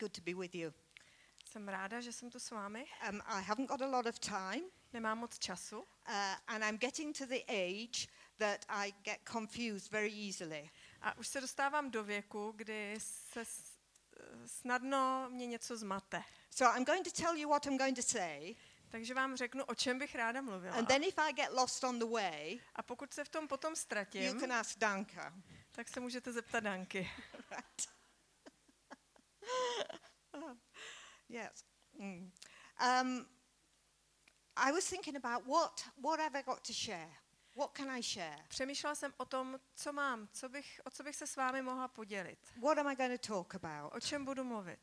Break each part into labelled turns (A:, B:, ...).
A: good to be with you.
B: Jsem ráda, že jsem tu s vámi.
A: Um, I haven't got a lot of time,
B: Nemám moc času
A: uh, and I'm getting to the age that I get confused very easily.
B: a už se dostávám do věku, kdy se eh, snadno mě něco zmate.
A: So I'm going to tell you what I'm going to say,
B: Takže vám řeknu, o čem bych ráda mluvila.
A: and then if I get lost on the way,
B: A pokud se v tom potom
A: you
B: ztratím,
A: can ask Danka.
B: tak se můžete zeptat Danky.
A: right. Yes. Mm. Um, I was thinking about what what have I got to share? What can I share?
B: Přemýšlela jsem o tom, co mám, co bych, o co bych se s vámi mohla podělit.
A: What am I going to talk about?
B: O čem budu mluvit?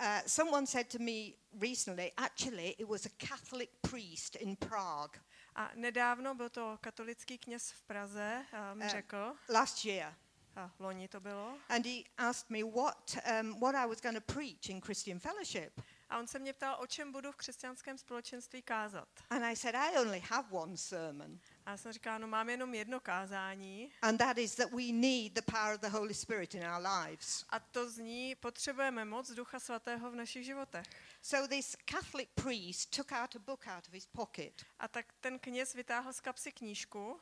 A: Uh, someone said to me recently, actually, it was a Catholic priest in Prague
B: A nedávno byl to katolický kněz v Praze, mi
A: Eh.
B: řekl,
A: last year,
B: a loni to bylo,
A: and he asked me what um, what I was going to preach in Christian Fellowship,
B: a on se mě ptal, o čem budu v křesťanském společenství kázat.
A: and I said I only have one sermon,
B: A já jsem říkala, no mám jenom jedno kázání,
A: and that is that we need the power of the Holy Spirit in our lives.
B: a to zní, potřebujeme moc Ducha Svatého v našich životech.
A: So this Catholic priest took out a book out of his pocket,
B: A tak ten kněz vytáhl z kapsy knížku,
A: uh,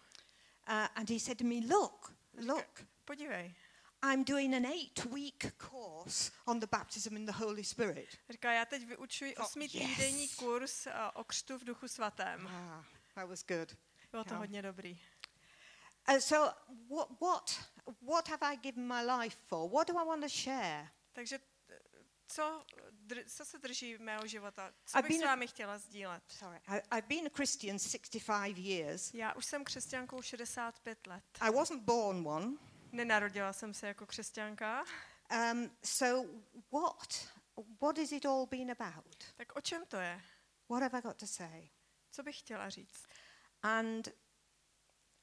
A: and he said to me, "Look, look."
B: Podívej.
A: I'm doing an eight-week course on the baptism in the Holy Spirit.
B: Říká, já teď vyučuji
A: Oh,
B: osmitýdenní
A: yes.
B: kurz a, o křtu v duchu svatém.
A: Ah, that was good.
B: Bylo to
A: Yeah.
B: hodně dobrý.
A: Uh, so, what, what, what have I given my life for? What do I want to share?
B: Takže eh, co, dr, co se drží mého života? Co bych s vámi chtěla sdílet?
A: Sorry, I, I've been a Christian 65 years.
B: Já už jsem křesťankou 65 let.
A: I wasn't born one.
B: Nenarodila jsem se jako křesťanka.
A: Um, so, what, what has it all been about?
B: Tak o čem to je?
A: What have I got to say?
B: Co bych chtěla říct?
A: And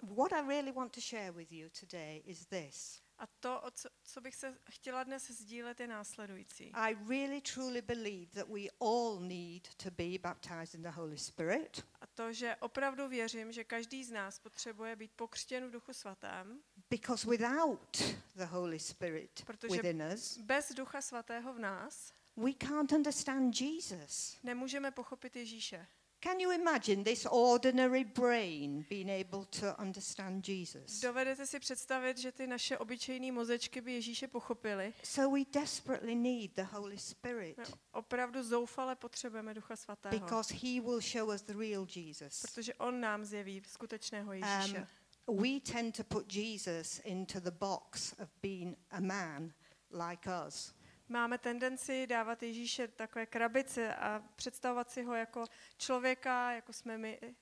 A: what I really want to share with you today is this.
B: A to, o co, co bych se chtěla dnes sdílet, je následující.
A: I really truly believe that we all need to be baptized in the Holy Spirit
B: A to, že opravdu věřím, že každý z nás potřebuje být pokřtěn v duchu svatém,
A: because without the Holy Spirit
B: Protože-
A: within us,
B: bez ducha svatého v nás
A: we can't understand Jesus.
B: nemůžeme pochopit Ježíše.
A: Can you imagine this ordinary brain being able to understand Jesus?
B: Dovedete si představit, že ty naše obyčejné mozečky by Ježíše pochopily?
A: So we desperately need the Holy Spirit
B: My opravdu zoufale potřebujeme ducha svatého,
A: because he will show us the real Jesus.
B: protože on nám zjeví skutečného Ježíše.
A: Um, we tend to put Jesus into the box of being a man like us.
B: Máme tendenci dávat Ježíše takové krabice a představovat si ho jako člověka, jako jsme my.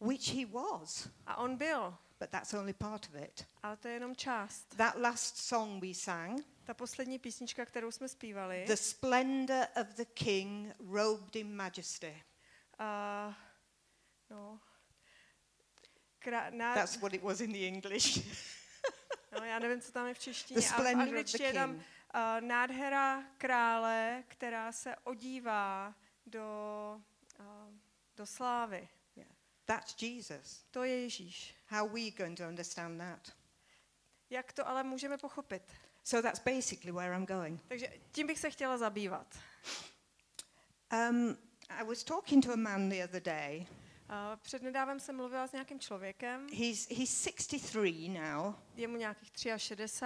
A: Which he was,
B: A on byl,
A: but that's only part of it.
B: ale to je jenom část.
A: That last song we sang,
B: Ta poslední písnička, kterou jsme zpívali,
A: the splendor of the king robed in majesty.
B: uh, no, krá, ná,
A: That's what it was in the English.
B: no, já nevím, co tam je v češtině,
A: The
B: ale v
A: splendor of the
B: angličtině je tam
A: king.
B: uh, nádhera krále, která se odívá do, uh, do slávy.
A: yeah. That's Jesus.
B: To je Ježíš.
A: How we going to understand that?
B: Jak to ale můžeme pochopit?
A: So that's basically where I'm going.
B: Takže tím bych se chtěla zabývat.
A: Um, I was talking to a man the other day.
B: Uh, přednedávem jsem mluvila s nějakým člověkem,
A: He's, he's 63 now,
B: je mu nějakých 63,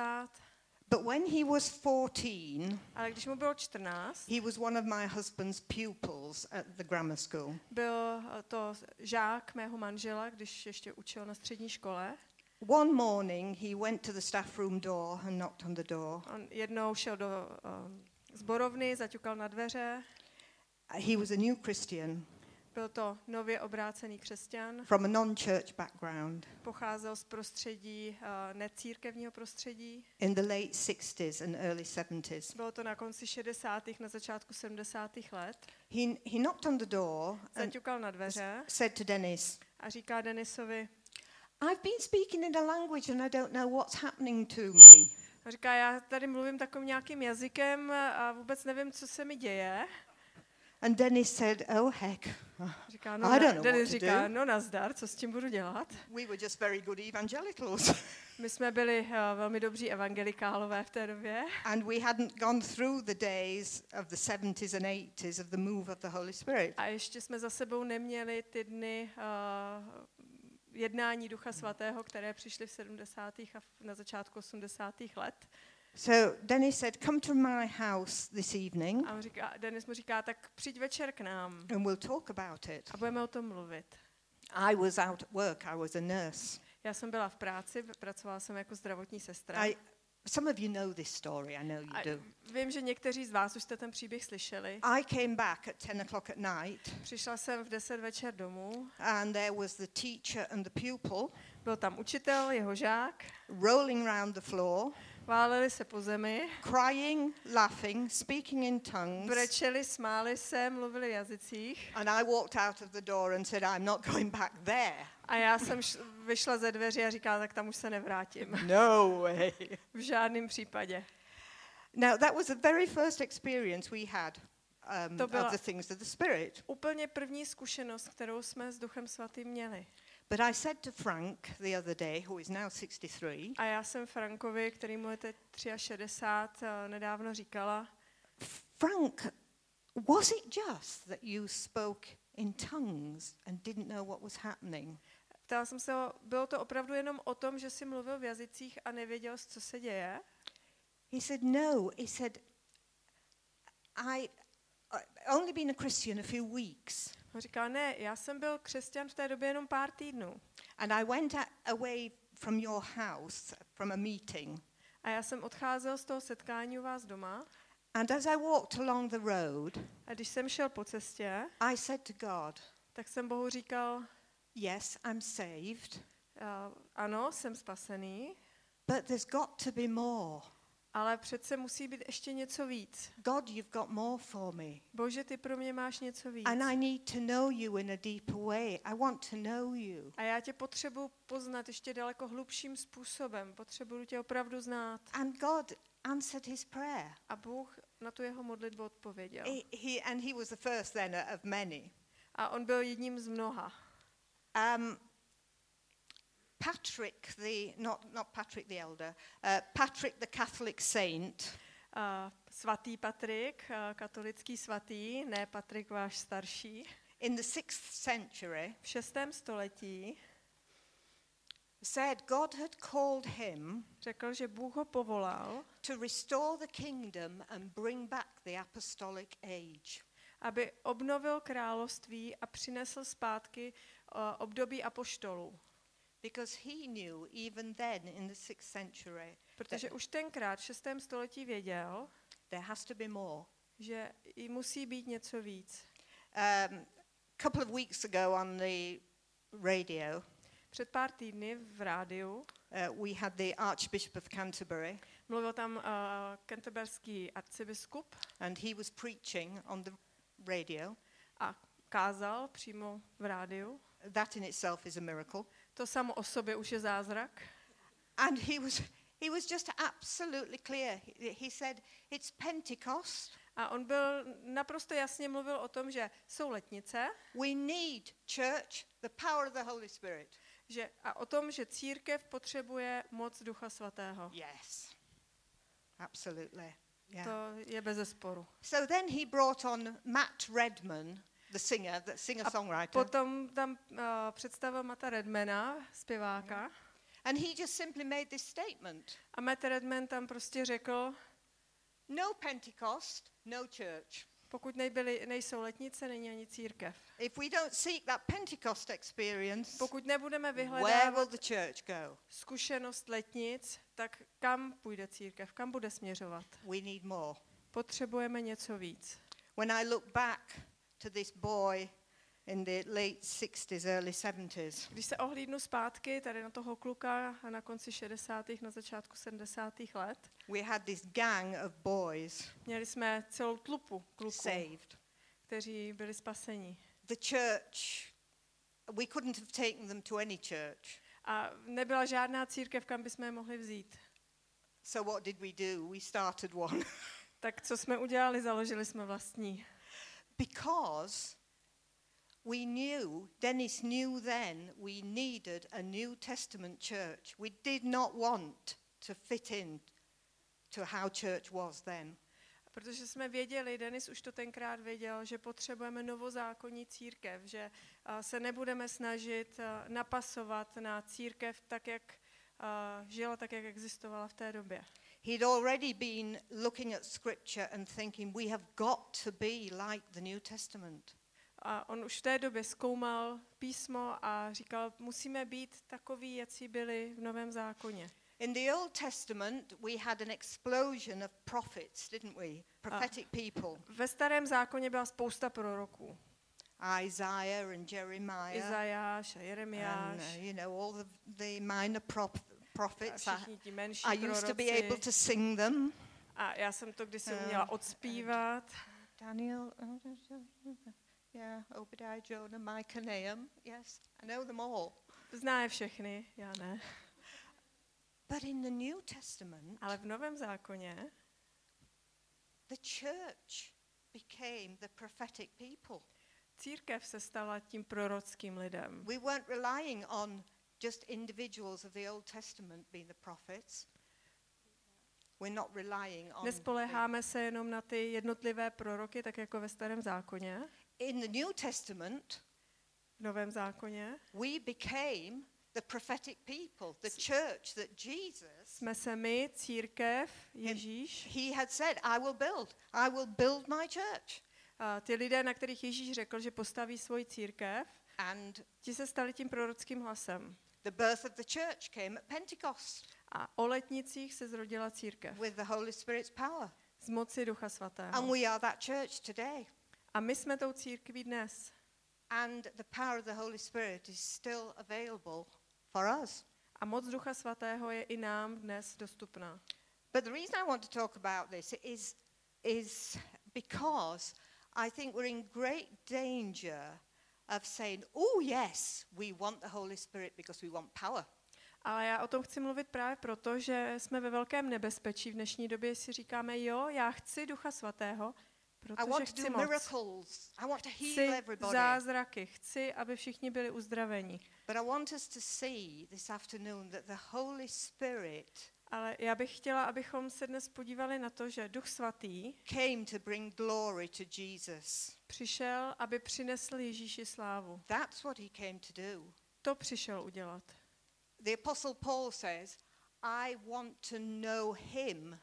A: but when he was 14,
B: ale když mu bylo 14,
A: he was one of my husband's pupils at the grammar school.
B: byl uh, to žák mého manžela, když ještě učil na střední škole.
A: One morning, he went to the staff room door and knocked on the door.
B: On jednou šel do uh, zborovny, zaťukal na dveře.
A: He was a new Christian
B: Byl to nově obrácený křesťan,
A: from a non church background
B: pocházel z prostředí, uh, necírkevního prostředí.
A: in the late 60s and early 70s.
B: Bylo to na konci 60. na začátku 70. let.
A: He, he knocked on the door and
B: Zaťukal na dveře
A: said to Dennis,
B: a říká Denisovi,
A: I've been speaking in a language and I don't know what's happening to me.
B: a říká, já tady mluvím takovým nějakým jazykem a vůbec nevím, co se mi děje.
A: And Dennis said, oh, heck.
B: Říká,
A: I
B: no,
A: don't
B: na,
A: know
B: Denis
A: what to
B: říká,
A: do.
B: no nazdar, co s tím budu dělat?
A: We were just very good evangelicals.
B: My jsme byli uh, velmi dobří evangelikálové v té době
A: and we hadn't gone through the days of the 70s and 80s of the move of the Holy Spirit.
B: a ještě jsme za sebou neměli ty dny uh, jednání Ducha Svatého, které přišly v 70. a na začátku 80. let.
A: So Dennis said, Come to my house this evening
B: A on říká, Denis mu říká, tak přijď večer k nám
A: and we'll talk about it.
B: a budeme o tom mluvit.
A: I was out at work, I was a nurse.
B: Já jsem byla v práci, pracovala jsem jako zdravotní sestra.
A: I, some of you know this story, I know you
B: A
A: do.
B: vím, že někteří z vás už jste ten příběh slyšeli.
A: I came back at 10 o'clock at night,
B: Přišla jsem v 10 večer domů,
A: and there was the teacher and the pupil
B: byl tam učitel, jeho žák,
A: rolling round the floor,
B: váleli se po zemi,
A: crying, laughing, speaking in tongues.
B: brečeli, smáli se, mluvili v jazycích.
A: And I walked out of the door and said, I'm not going back there.
B: A já jsem vyšla ze dveří a říkala, tak tam už se nevrátím.
A: No way.
B: V žádném případě.
A: Now, that was the very first experience we had um,
B: To byla-
A: of the things of the Spirit.
B: Úplně první zkušenost, kterou jsme s Duchem Svatým měli.
A: But I said to Frank the other day, who is now 63,
B: A já jsem Frankovi, který mu je teď 63, eh, nedávno říkala,
A: Frank, was it just that you spoke in tongues and didn't know what was happening?
B: ptala jsem se bylo to opravdu jenom o tom, že jsi mluvil v jazycích a nevěděl, co se děje?
A: He said, No. He said, I only been a Christian a few weeks.
B: On říkal, ne, já jsem byl křesťan v té době jenom pár týdnů.
A: And I went away from your house, from a meeting.
B: A já jsem odcházel z toho setkání u vás doma
A: And as I walked along the road,
B: a když jsem šel po cestě,
A: I said to God,
B: tak jsem Bohu říkal,
A: Yes, I'm saved,
B: uh, ano, jsem spasený,
A: but there's got to be more.
B: Ale přece musí být ještě něco víc.
A: God, you've got more for me.
B: Bože, ty pro mě máš něco víc.
A: And I need to know you in a deeper way. I want to know you.
B: A já tě potřebuji poznat ještě daleko hlubším způsobem. Potřebuji tě opravdu znát.
A: And God answered his prayer.
B: A Bůh na tu jeho modlitbu odpověděl.
A: He, he, and he was the first then of many.
B: A on byl jedním z mnoha.
A: Um, Patrick, the not not Patrick the elder, uh, Patrick the Catholic saint,
B: A svatý Patrik, a katolický svatý, ne Patrik váš starší,
A: in the sixth century,
B: v šestém století
A: said God had called him
B: řekl, že Bůh ho povolal,
A: to restore the kingdom and bring back the apostolic age.
B: aby obnovil království a přinesl zpátky uh, období apoštolů.
A: Because he knew even then in the sixth century
B: Protože už tenkrát v šestém století věděl,
A: there has to be more.
B: že musí být něco víc.
A: Um, couple of weeks ago on the radio,
B: Před pár týdny v rádiu
A: uh, we had the Archbishop of Canterbury,
B: mluvil tam uh, kenteberský arcibiskup
A: and he was preaching on the radio.
B: a kázal přímo v rádiu.
A: That in itself is a miracle.
B: To samo o sobě už je zázrak.
A: And he was, he was just absolutely clear. He, he said, It's Pentecost.
B: A on byl naprosto jasně mluvil o tom, že jsou letnice,
A: We need church, the power of the Holy Spirit.
B: že, a o tom, že církev potřebuje moc Ducha Svatého.
A: Yes, absolutely. Yeah.
B: To je bez zesporu.
A: So then he brought on Matt Redman, the singer, the singer-songwriter,
B: Potom tam uh, představil Mata Redmana, zpěváka,
A: and he just simply made this statement:
B: a Matt Redman tam prostě řekl,
A: No Pentecost, no church.
B: pokud nebyly, nejsou letnice, není ani církev.
A: If we don't seek that Pentecost experience,
B: Pokud nebudeme
A: where will
B: vyhledávat
A: the church go?
B: zkušenost letnic, tak kam půjde církev, kam bude směřovat?
A: We need more.
B: Potřebujeme něco víc.
A: When I look back to this boy in the late 60s, early 70s,
B: Když se ohlídnu zpátky tady na toho kluka na konci 60. na začátku 70. let,
A: we had this gang of boys
B: měli jsme celou tlupu kluků,
A: saved.
B: kteří byli spaseni.
A: The church, we couldn't have taken them to any church.
B: A nebyla žádná církev, kam bychom je mohli vzít.
A: So what did we do? We started one.
B: Tak co jsme udělali? Založili jsme vlastní.
A: Because we knew, Dennis knew then, we needed a New Testament church. We did not want to fit in to how church was then.
B: Protože jsme věděli, Denis už to tenkrát věděl, že potřebujeme novozákonní církev, že a, se nebudeme snažit a, napasovat na církev tak, jak a, žila, tak, jak existovala v té době.
A: He'd already been looking at scripture and thinking, we have got to be like the New Testament.
B: A on už v té době zkoumal písmo a říkal, musíme být takový, jací byli v Novém zákoně.
A: In the Old Testament, we had an explosion of prophets, didn't we? Prophetic people.
B: Ve starém zákoně byla spousta proroků.
A: Isaiah and Jeremiah.
B: Izajáš a
A: And,
B: Jeremiáš
A: uh, you know, all the, the minor prop-
B: a
A: prophets. I,
B: ti menší
A: I used to be able to sing them.
B: A já jsem to kdysi
A: Um,
B: uměla odspívat.
A: Daniel, yeah, Obadiah, Jonah, Micah, Nahum. Yes, I know them all.
B: Zná je všechny, já ne.
A: But in the New Testament,
B: Ale v Novém zákoně
A: the church became the prophetic people.
B: církev se stala tím prorockým lidem.
A: We weren't relying on just individuals of the Old Testament being the prophets. We're not relying on.
B: Nespoléháme se jenom na ty jednotlivé proroky, tak jako ve starém zákoně.
A: in the New Testament,
B: V Novém zákoně
A: we became the prophetic people, the church that Jesus,
B: jsme se my, církev, Ježíš,
A: he had said, I will build, I will build my church.
B: a ty lidé, na kterých Ježíš řekl, že postaví svoji církev,
A: And
B: ti se stali tím prorockým hlasem.
A: The birth of the church came at Pentecost
B: A o letnicích se zrodila církev
A: with the Holy Spirit's power.
B: z moci Ducha Svatého.
A: And we are that church today.
B: A my jsme tou církví dnes.
A: And the power of the Holy Spirit is still available for us.
B: A moc Ducha Svatého je i nám dnes dostupná.
A: But the reason I want to talk about this is, is because I think we're in great danger of saying, oh, yes, we want the Holy Spirit because we want power.
B: Ale já o tom chci mluvit právě proto, že jsme ve velkém nebezpečí. V dnešní době si říkáme, jo, já chci Ducha Svatého, protože chci moc. Chci zázraky, chci, aby všichni byli uzdraveni.
A: But I want us to see this afternoon that the Holy Spirit
B: Ale já bych chtěla, abychom se dnes podívali na to, že Duch Svatý
A: came to bring glory to Jesus.
B: Přišel, aby přinesl Ježíši slávu.
A: That's what he came to do.
B: To přišel udělat.
A: The Apostle Paul says, I want to know him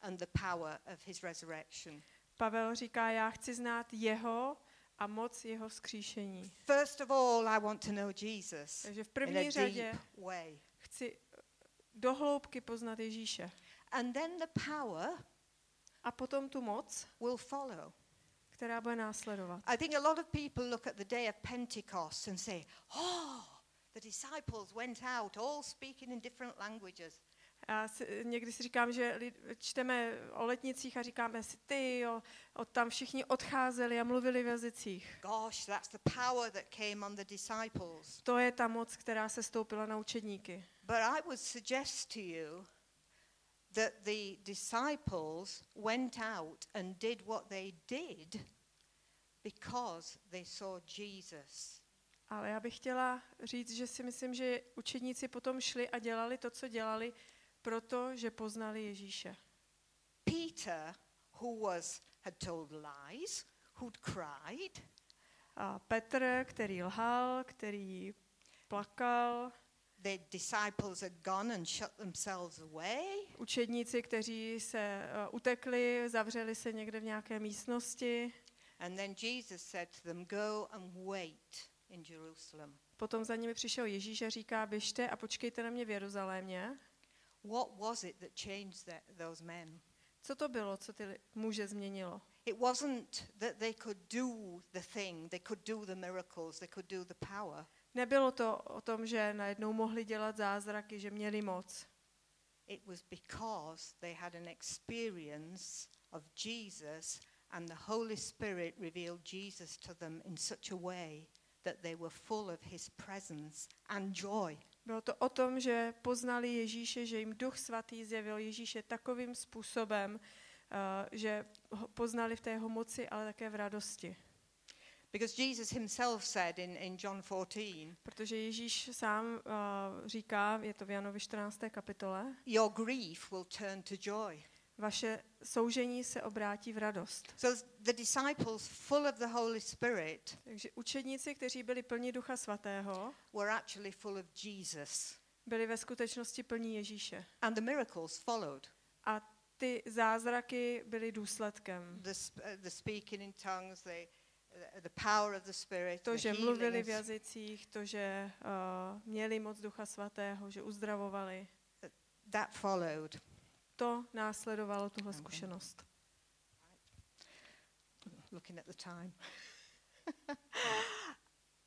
A: and the power of his resurrection.
B: Pavel říká, já chci znát jeho a moc jeho vzkříšení.
A: First of all, I want to know Jesus
B: Takže v první řadě
A: way.
B: chci dohloubky poznat Ježíše.
A: And then the power
B: A potom tu moc,
A: will follow.
B: Která bude následovat.
A: I think a lot of people look at the day of Pentecost and say, oh, the disciples went out all speaking in different languages.
B: Já si, někdy si říkám, že lid, čteme o letnicích a říkáme si, ty jo, od tam všichni odcházeli a mluvili v jazycích.
A: Gosh, that's the power that came on the disciples.
B: To je ta moc, která se stoupila na učedníky.
A: But I would suggest to you that the disciples went out and did what they did because they saw Jesus.
B: Ale já bych chtěla říct, že si myslím, že učedníci potom šli a dělali to, co dělali, protože poznali Ježíše.
A: Peter, who was had told lies, who'd cried,
B: A Petr, který lhal, který plakal,
A: the disciples had gone and shut themselves away.
B: učedníci, kteří se uh, utekli, zavřeli se někde v nějaké místnosti.
A: And then Jesus said to them, Go and wait in Jerusalem.
B: Potom za nimi přišel Ježíš a říká, běžte a počkejte na mě v Jeruzalémě.
A: What was it that changed that, those men?
B: Co to bylo, co ty muže změnilo?
A: It wasn't that they could do the thing, they could do the miracles, they could do the power.
B: Nebylo to o tom, že najednou mohli dělat zázraky, že měli moc.
A: It was because they had an experience of Jesus and the Holy Spirit revealed Jesus to them in such a way that they were full of his presence and joy.
B: Bylo to o tom, že poznali Ježíše, že jim Duch Svatý zjevil Ježíše takovým způsobem, uh, že ho poznali v té jeho moci, ale také v radosti.
A: Because Jesus himself said in, in John 14,
B: Protože Ježíš sám uh, říká, je to v Janovi 14. kapitole,
A: Your grief will turn to joy.
B: vaše soužení se obrátí v radost.
A: So the disciples, full of the Holy Spirit,
B: Takže učedníci, kteří byli plní Ducha Svatého,
A: were actually full of Jesus.
B: byli ve skutečnosti plní Ježíše.
A: And the miracles followed.
B: A ty zázraky byly důsledkem.
A: The, sp- uh, the speaking in tongues, the, the- the power of the Spirit,
B: To, že mluvili v jazycích, to, že uh, měli moc Ducha Svatého, že uzdravovali,
A: that followed.
B: to následovalo tuhle zkušenost.
A: Looking at the time.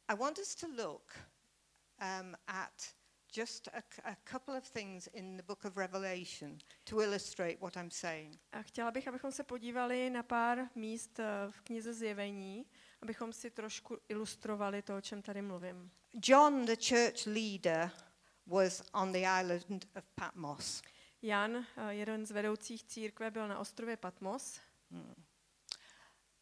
A: I want us to look um, at just a, a couple of things in the book of Revelation to illustrate what I'm saying.
B: A chtěla bych, abychom se podívali na pár míst eh, v knize Zjevení, abychom si trošku ilustrovali to, o čem tady mluvím.
A: John, the church leader, was on the island of Patmos.
B: Jan, eh, jeden z vedoucích církve, byl na ostrově Patmos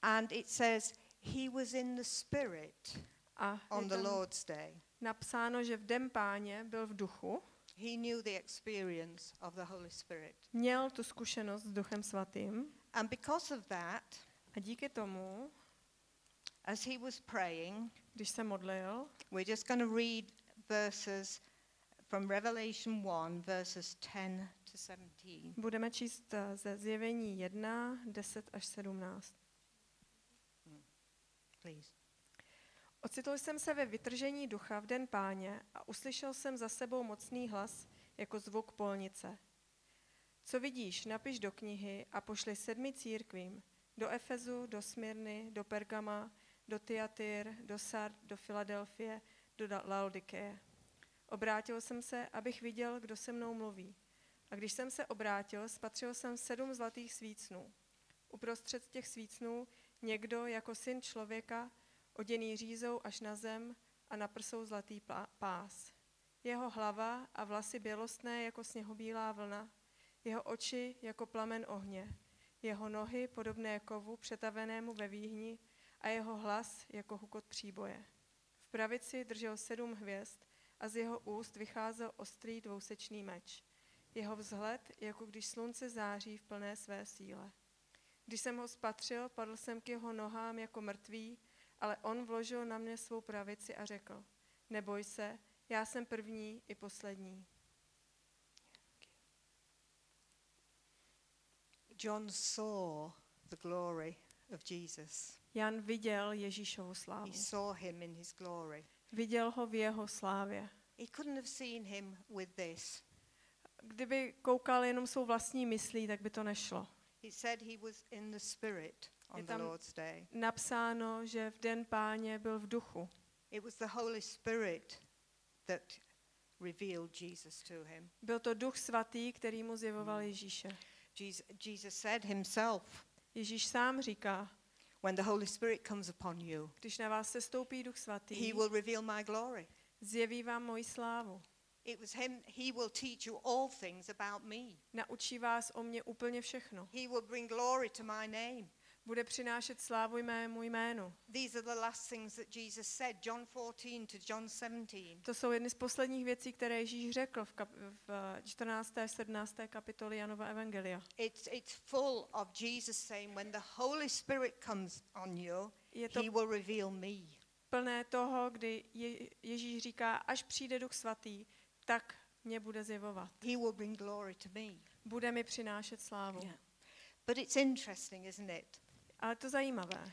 A: And it says he was in the Spirit
B: a
A: on the Lord's day.
B: napsáno, že v den páně byl v duchu,
A: He knew the experience of the Holy Spirit.
B: měl tu zkušenost s Duchem Svatým
A: And because of that,
B: a díky tomu,
A: as he was praying,
B: když se modlil,
A: we're just going to read verses from Revelation 1, verses 10 to 17.
B: budeme číst eh, ze Zjevení 1, 10 až 17.
A: Please.
B: Ocitl jsem se ve vytržení ducha v den páně a uslyšel jsem za sebou mocný hlas jako zvuk polnice. Co vidíš, napiš do knihy a pošli sedmi církvím, do Efezu, do Smyrny, do Pergama, do Tyatyr, do Sard, do Filadelfie, do Laodikeje. Obrátil jsem se, abych viděl, kdo se mnou mluví. A když jsem se obrátil, spatřil jsem sedm zlatých svícnů. Uprostřed těch svícnů někdo jako syn člověka, oděný řízou až na zem a na prsou zlatý pás. Jeho hlava a vlasy bělostné jako sněhobílá vlna, jeho oči jako plamen ohně, jeho nohy podobné kovu přetavenému ve výhni a jeho hlas jako hukot příboje. V pravici držel sedm hvězd a z jeho úst vycházel ostrý dvousečný meč. Jeho vzhled, jako když slunce září v plné své síle. Když jsem ho spatřil, padl jsem k jeho nohám jako mrtvý, ale on vložil na mě svou pravici a řekl, neboj se, já jsem první i poslední.
A: John saw the glory of Jesus.
B: Jan viděl Ježíšovu slávu.
A: He saw him in his glory.
B: Viděl ho v jeho slávě.
A: He couldn't have seen him with this.
B: Kdyby koukal jenom svou vlastní myslí, tak by to nešlo.
A: He said he was in the Spirit
B: Je
A: on the
B: tam-
A: Lord's day.
B: Napsáno, že v den páně byl v duchu.
A: It was the Holy Spirit that revealed Jesus to him.
B: Byl to duch svatý, který mu zjevoval Ježíše.
A: Jesus, Jesus said himself,
B: Ježíš sám říká,
A: When the Holy Spirit comes upon you,
B: když na vás se stoupí duch svatý,
A: he will reveal my glory.
B: zjeví vám moji slávu.
A: It was him, he will teach you all things about me.
B: Naučí vás o mě úplně všechno.
A: He will bring glory to my name.
B: Bude přinášet slávu mému jménu.
A: These are the last things that Jesus said, John 14 to John 17.
B: To jsou jedny z posledních věcí, které Ježíš řekl v, kap- v 14. až 17. kapitoli Janova Evangelia.
A: It's, it's full of Jesus saying, When the Holy Spirit comes on you,
B: Je to
A: he will reveal me.
B: plné toho, kdy Je- Ježíš říká, až přijde Duch Svatý, tak mě bude zjevovat.
A: He will bring glory to me.
B: Bude mi přinášet slávu.
A: Yeah. But it's interesting, isn't it?
B: Ale to zajímavé.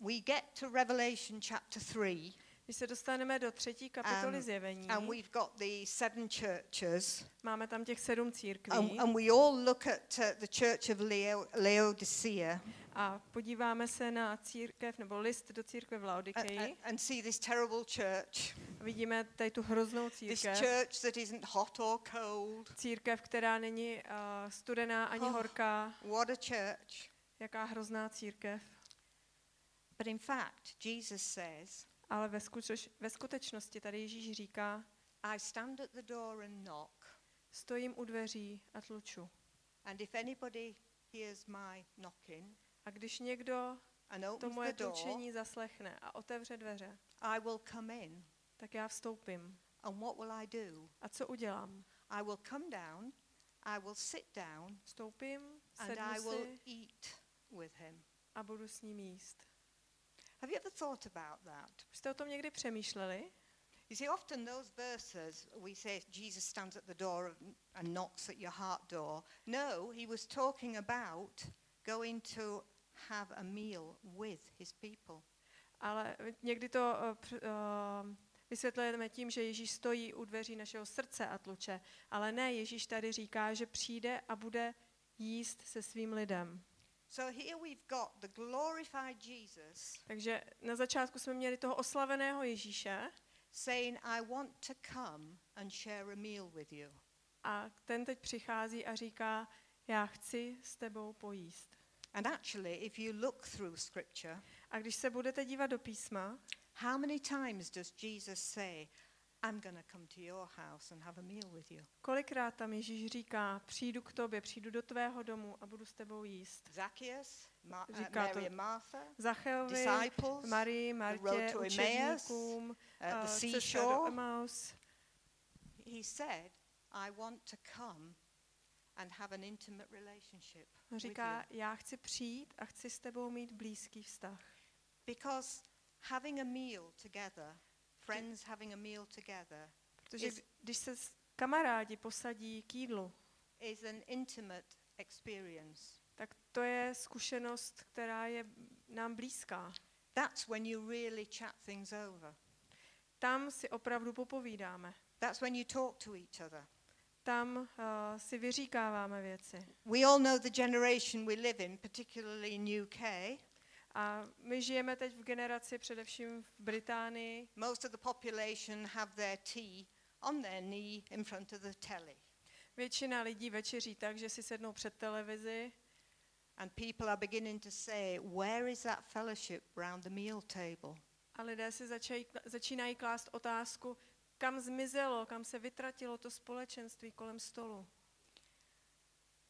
A: We get to Revelation chapter 3,
B: Když se dostaneme do třetí kapitoly
A: Um,
B: zjevení,
A: and we've got the seven churches,
B: máme tam těch sedm církví
A: and, and we all look at uh, the church of Leo, Laodicea
B: a podíváme se na církev nebo list do církve v
A: and,
B: Laodikeji
A: and, and see this terrible church,
B: vidíme tady tu hroznou
A: this
B: církev,
A: church that isn't hot or cold.
B: církev, která není uh, studená ani
A: Oh.
B: horká,
A: What a church.
B: Jaká hrozná církev.
A: But in fact, Jesus says,
B: Ale ve, skuteč, ve skutečnosti tady Ježíš říká,
A: I stand at the door and knock,
B: stojím u dveří a tluču.
A: and if anybody hears my knocking
B: A když někdo
A: and
B: to moje tučení zaslechne a otevře dveře,
A: I will come in.
B: tak já vstoupím.
A: And what will I do?
B: A co udělám?
A: I will come down, I will sit down,
B: Vstoupím,
A: and I will
B: si
A: eat with him.
B: a budu s ním jíst.
A: Have you ever thought about that?
B: Jste o tom někdy přemýšleli?
A: You see, often those verses, we say Jesus stands at the door of- and knocks at your heart door. No, he was talking about going to have a meal with his people.
B: Ale někdy to uh, uh, vysvětlujeme tím, že Ježíš stojí u dveří našeho srdce a tluče. Ale ne, Ježíš tady říká, že přijde a bude jíst se svým lidem.
A: So here we've got the glorified Jesus
B: Takže na začátku jsme měli toho oslaveného Ježíše
A: saying, I want to come and share a meal with you.
B: a ten teď přichází a říká, já chci s tebou pojíst.
A: And actually, if you look through scripture,
B: A když se budete dívat do písma,
A: how many times does Jesus say, I'm to come to your house and have a meal with you?
B: kolikrát tam Ježíš říká, přijdu k tobě, přijdu do tvého domu a budu s tebou jíst.
A: Zacchaeus, Ma- uh,
B: Říká to
A: Mary and Martha,
B: Zacheovi,
A: disciples,
B: Marii,
A: road
B: Martě,
A: to Emmaus,
B: učedníkům,
A: uh,
B: eh,
A: the
B: do
A: seashore.
B: Emaus.
A: He said, I want to come and have an intimate relationship
B: říká, já chci přijít a chci s tebou mít blízký vztah.
A: Because having a meal together, friends having a meal together,
B: Protože
A: Is-
B: kdy- když se kamarádi posadí k jídlu,
A: is an intimate experience.
B: tak to je zkušenost, která je nám blízká.
A: That's when you really chat things over.
B: Tam si opravdu popovídáme.
A: That's when you talk to each other.
B: Tam uh, si vyříkáváme věci.
A: We all know the generation we live in, particularly in UK.
B: A my žijeme teď v generaci především v Británii.
A: Most of the population have their tea on their knee in front of the telly.
B: Většina lidí večeří tak, že si sednou před televizi
A: And people are beginning to say, where is that fellowship round the meal table?
B: a lidé si začají, začínají klást otázku, kam zmizelo, kam se vytratilo to společenství kolem stolu.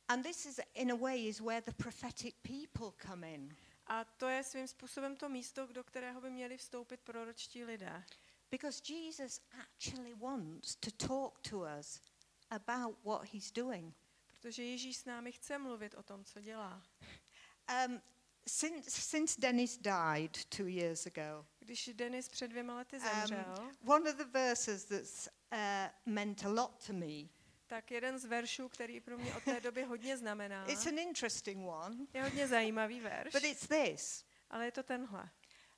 A: And this is, in a way, is where the prophetic people come in.
B: A to je svým způsobem to místo, do kterého by měli vstoupit proročtí lidé.
A: Because Jesus actually wants to talk to us about what he's doing.
B: Protože Ježíš s námi chce mluvit o tom, co dělá.
A: Um, since, since Dennis died two years ago,
B: Když Denis před dvěma lety
A: um,
B: zemřel,
A: one of the verses that's uh, meant a lot to me,
B: tak jeden z veršů, který pro mě od té doby hodně znamená,
A: it's an interesting one,
B: je hodně zajímavý verš,
A: but it's this.
B: ale je to tenhle.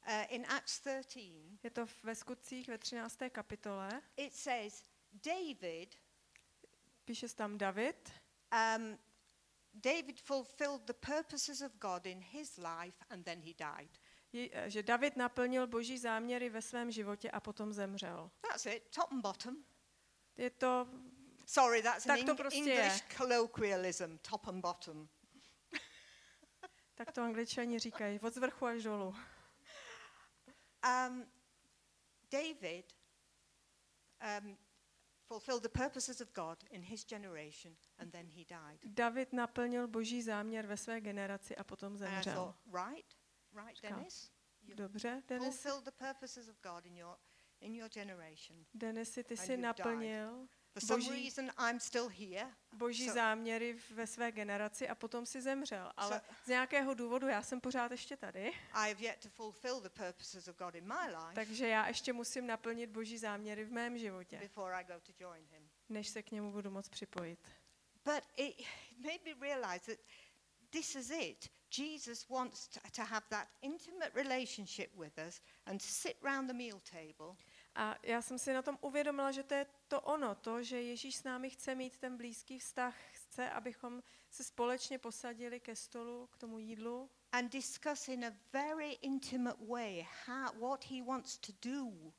A: Uh, in Acts 13,
B: Je to ve skutcích ve 13. kapitole.
A: it says, David,
B: Píše se tam David.
A: um, David fulfilled the purposes of God in his life and then he died.
B: Je, eh, že David naplnil boží záměry ve svém životě a potom zemřel.
A: That's it, top and bottom.
B: Je to,
A: Sorry, that's
B: Tak to prostě
A: English
B: je.
A: colloquialism, top and bottom.
B: tak to angličani říkají, od zvrchu až dolů.
A: Um, David um, fulfilled the purposes of God in his generation and then he died.
B: David naplnil boží záměr ve své generaci a potom
A: And I
B: zemřel.
A: thought, right, right, Dennis?
B: Dobře, Denis,
A: fulfilled the purposes of God in your, in your generation.
B: Denisi, ty
A: you've
B: naplnil
A: For some
B: Boží-
A: reason, I'm still here.
B: boží
A: So-
B: záměry ve své generaci a potom si zemřel. Ale
A: So-
B: z nějakého důvodu já jsem pořád ještě tady,
A: I have yet to fulfill the purposes of God in my life
B: takže já ještě musím naplnit boží záměry v mém životě,
A: before I go to join him.
B: než se k němu budu moc připojit.
A: But it made me realize that this is it. Jesus wants to, to have that intimate relationship with us and to sit round the meal table
B: A já jsem si na tom uvědomila, že to je to ono, to, že Ježíš s námi chce mít ten blízký vztah, chce, abychom se společně posadili ke stolu, k tomu jídlu
A: and discuss in a very intimate way how, what he wants to do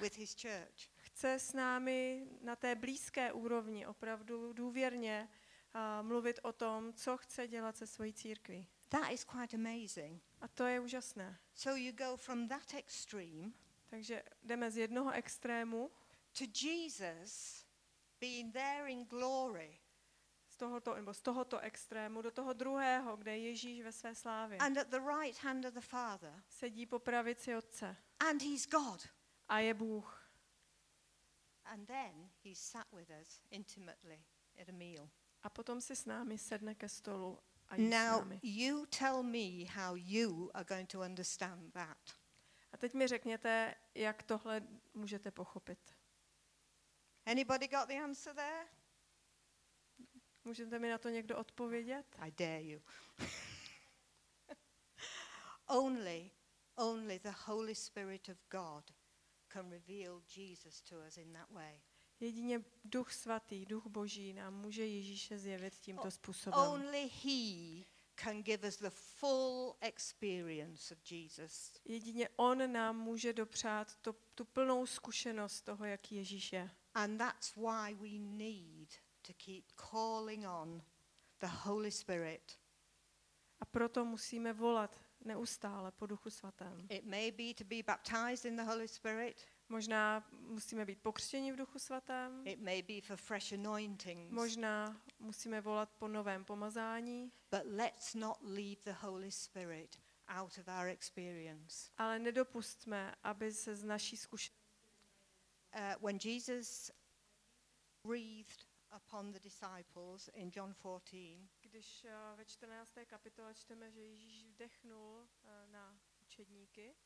A: with his church.
B: chce s námi na té blízké úrovni opravdu důvěrně a, mluvit o tom, co chce dělat se svojí církví.
A: That is quite amazing.
B: A to je úžasné.
A: So you go from that extreme
B: Takže jdeme z jednoho extrému
A: to Jesus being there in glory
B: z tohoto, nebo z tohoto extrému do toho druhého, kde je Ježíš ve své slávě.
A: and at the right hand of the Father,
B: Sedí po pravici Otce
A: and he's God.
B: a je Bůh.
A: And then he's sat with us intimately at a meal.
B: A potom si s námi sedne ke stolu a jí s
A: Now,
B: námi.
A: you tell me how you are going to understand that.
B: A teď mi řekněte, jak tohle můžete pochopit.
A: Anybody got the answer there?
B: Můžete mi na to někdo odpovědět?
A: I dare you. only, only the Holy Spirit of God can reveal Jesus to us in that way.
B: Jedině Duch Svatý, Duch Boží nám může Ježíše zjevit tímto způsobem.
A: Only He can give us the full experience of Jesus.
B: Jedině On nám může dopřát to, tu plnou zkušenost toho, jak Ježíš je.
A: And that's why we need to keep calling on the Holy Spirit.
B: A proto musíme volat neustále po Duchu Svatém.
A: It may be to be baptized in the Holy Spirit,
B: Možná musíme být pokřtěni v Duchu Svatém,
A: it may be for fresh anointings.
B: možná musíme volat po novém pomazání,
A: But let's not leave the Holy Spirit out of our experience.
B: ale nedopustme, aby se z naší zkušenosti
A: Uh, when Jesus breathed upon the disciples in John 14,
B: Když eh, ve 14. kapitole čteme, že Ježíš vdechnul eh, na učedníky,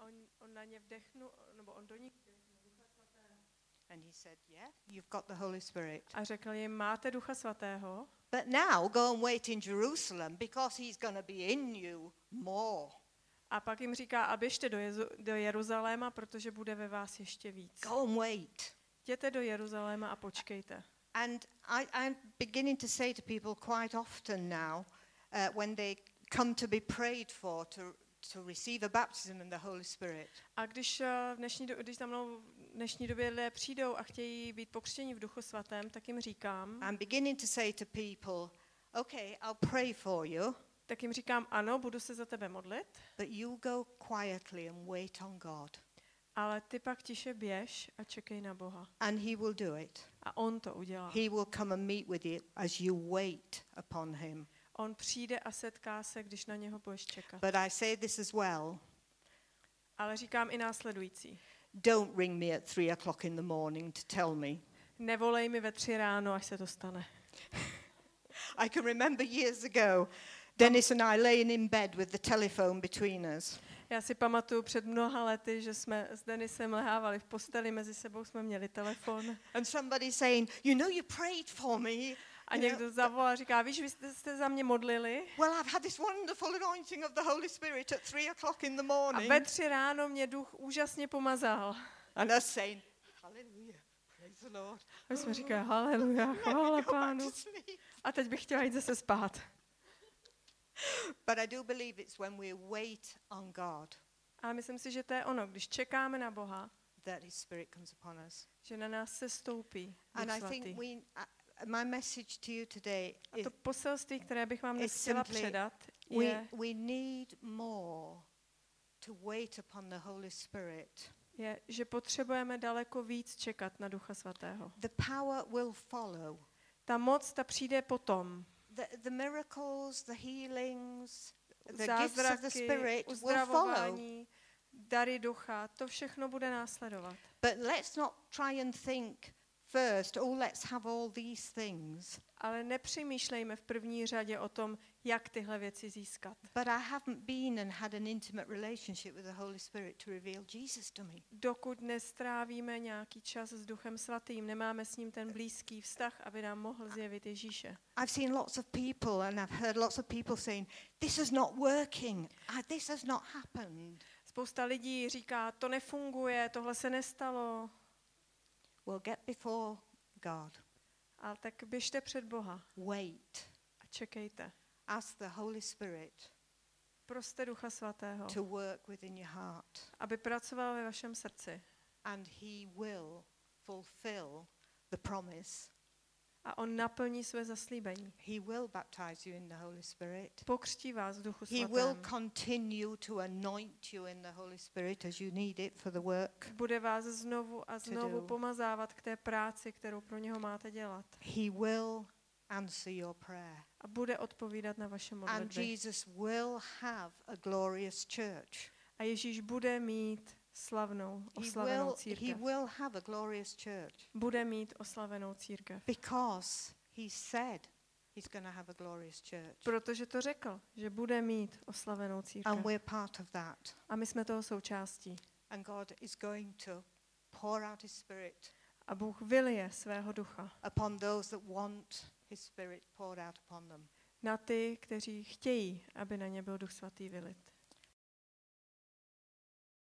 B: on, on na ně vdechnul, nebo on do nich
A: and he said, Yeah, you've got the Holy Spirit.
B: a řekl jim, máte Ducha Svatého,
A: But now go and wait in Jerusalem because he's going to be in you more.
B: A pak jim říká, a běžte do, Jezu, do Jeruzaléma, protože bude ve vás ještě víc.
A: Go and wait.
B: Jděte do Jeruzaléma a počkejte.
A: And I, I'm beginning to say to people quite often now, uh, when they come to be prayed for to, to receive a baptism in the Holy Spirit,
B: A když, eh, v dnešní, do- když za mnou v dnešní době lidé přijdou a chtějí být pokřtěni v Duchu Svatém, tak jim říkám,
A: I'm beginning to say to people, okay, I'll pray for you,
B: tak jim říkám, ano, budu se za tebe modlit,
A: but you go quietly and wait on God,
B: ale ty pak tiše běž a čekej na Boha.
A: and He will do it.
B: A on to udělá.
A: He will come and meet with you as you wait upon Him.
B: On přijde a setká se, když na něho budeš čekat.
A: But I say this as well
B: Ale říkám i následující.
A: don't ring me at three o'clock in the morning to tell me.
B: Nevolej mi ve tři ráno, až se to stane.
A: I can remember years ago, Dennis and I laying in bed with the telephone between us.
B: Já si pamatuju před mnoha lety, že jsme s Denisem lehávali v posteli, mezi sebou jsme měli telefon
A: And somebody saying, You know, you prayed for me.
B: a někdo zavolal a říká, víš, vy jste, jste za mě modlili
A: well, I've had this wonderful anointing of the Holy Spirit at three o'clock in the
B: a
A: morning.
B: ve tři ráno mě duch úžasně pomazal.
A: And us saying, Hallelujah, praise the Lord.
B: A my jsme říkali, haleluja, chvála pánu. A teď bych chtěla jít zase spát.
A: But I do believe it's when we wait on God
B: Ale myslím si, že to je ono, když čekáme na Boha,
A: that His Spirit comes upon us.
B: že na nás se stoupí
A: And I
B: Svatý.
A: think we, uh, my message to you today
B: A
A: is
B: to poselství, které bych vám dnes chtěla
A: simply
B: předat,
A: we,
B: je,
A: we need more to wait upon the Holy Spirit.
B: je, že potřebujeme daleko víc čekat na Ducha Svatého.
A: The power will follow.
B: Ta moc, ta přijde potom.
A: The, the miracles, the healings, the gifts of the
B: Zázraky,
A: Spirit will follow.
B: dary ducha, to všechno bude následovat.
A: But let's not try and think first, oh, let's have all these things.
B: Ale nepřemýšlejme v první řadě o tom, jak tyhle věci získat.
A: But I haven't been and had an intimate relationship with the Holy Spirit to reveal Jesus to me.
B: Dokud nestrávíme nějaký čas s Duchem Svatým, nemáme s ním ten blízký vztah, aby nám mohl zjevit Ježíše.
A: I've seen lots of people and I've heard lots of people saying, this is not working. Uh, this has not happened.
B: Spousta lidí říká, to nefunguje, tohle se nestalo.
A: Well, get before God.
B: Ale tak běžte před Boha
A: Wait.
B: a čekejte.
A: Ask the Holy Spirit
B: Proste Ducha Svatého,
A: to work within your heart.
B: aby pracoval ve vašem srdci.
A: And He will fulfill the promise.
B: a on naplní své zaslíbení.
A: He will baptize you in the Holy Spirit.
B: Pokřtí vás v duchu
A: He will
B: svatém.
A: continue to anoint you in the Holy Spirit as you need it for the work.
B: Bude vás znovu a znovu
A: do.
B: pomazávat k té práci, kterou pro něho máte dělat.
A: He will answer your prayer.
B: A bude odpovídat na vaše
A: And
B: modlitby.
A: Jesus will have a glorious church.
B: A Ježíš bude mít slavnou, oslavenou
A: will, he
B: církev.
A: will have a glorious church
B: Bude mít oslavenou církev.
A: because he said he's going to have a glorious church.
B: Protože to řekl, že bude mít oslavenou
A: And
B: církev.
A: we're part of that.
B: A my jsme toho součástí.
A: And God is going to pour out his spirit
B: A Bůh vylije svého ducha
A: upon those that want
B: na ty, kteří chtějí, aby na ně byl duch svatý vylit.